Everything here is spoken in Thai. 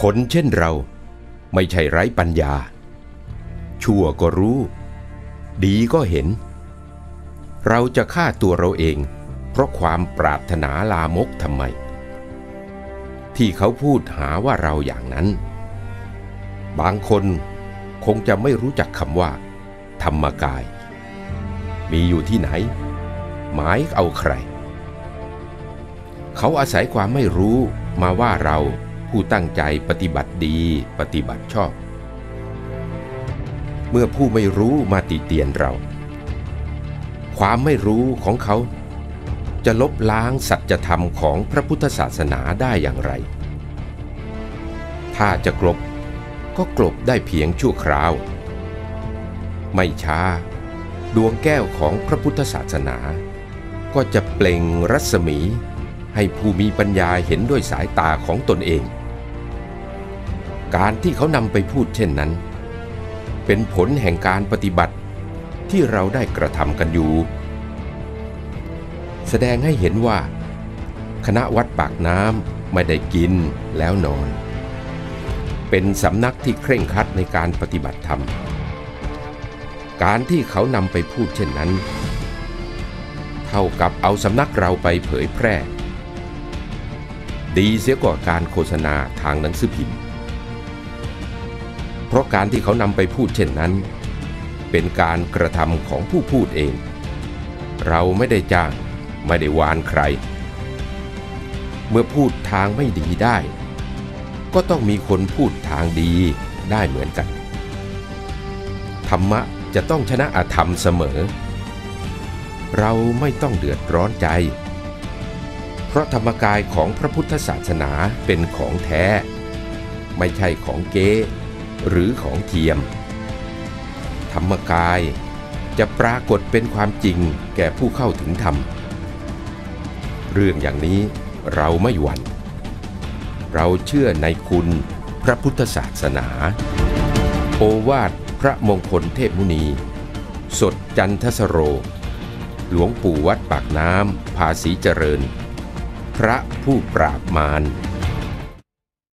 คนเช่นเราไม่ใช่ไร้ปัญญา ชั่วก็รู้ ดีก็เห็น เราจะฆ่าตัวเราเอง เพราะความปรารถนาลามกทำไม ที่เขาพูดหาว่าเราอย่างนั้น บางคนคงจะไม่รู้จักคำว่า ธรรมกาย มีอยู่ที่ไหน หมายเอาใคร เขาอาศัยความไม่รู้มาว่าเรา ผู้ตั้งใจปฏิบัติดีปฏิบัติชอบ เมื่อผู้ไม่รู้มาติเตียนเรา ความไม่รู้ของเขา จะลบล้างสัจธรรมของพระพุทธศาสนาได้อย่างไร ถ้าจะกลบก็กลบได้เพียงชั่วคราว ไม่ช้า ดวงแก้วของพระพุทธศาสนา ก็จะเปล่งรัศมีให้ผู้มีปัญญาเห็นด้วยสายตาของตนเอง การที่เขานำไปพูดเช่นนั้น เป็นผลแห่งการปฏิบัติที่เราได้กระทำกันอยู่ แสดงให้เห็นว่า คณะวัดปากน้ำไม่ได้กินแล้วนอน เป็นสำนักที่เคร่งครัดในการปฏิบัติธรรม การที่เขานำไปพูดเช่นนั้น เท่ากับเอาสำนักเราไปเผยแพร่ ดีเสียกว่าการโฆษณาทางหนังสือพิมพ์ เพราะการที่เขานำไปพูดเช่นนั้น เป็นการกระทำของผู้พูดเอง เราไม่ได้จ้างไม่ได้วานใคร เมื่อพูดทางไม่ดีได้ ก็ต้องมีคนพูดทางดีได้เหมือนกัน ธรรมะจะต้องชนะอธรรมเสมอ เราไม่ต้องเดือดร้อนใจ เพราะธรรมกายของพระพุทธศาสนาเป็นของแท้ ไม่ใช่ของเก๊ หรือของเทียม ธรรมกายจะปรากฏเป็นความจริงแก่ผู้เข้าถึงธรรม เรื่องอย่างนี้เราไม่หวั่น เราเชื่อในคุณพระพุทธศาสนา โอวาทพระมงคลเทพมุนี สดจันทสโร หลวงปู่วัดปากน้ำภาษีเจริญ พระผู้ปราบมาร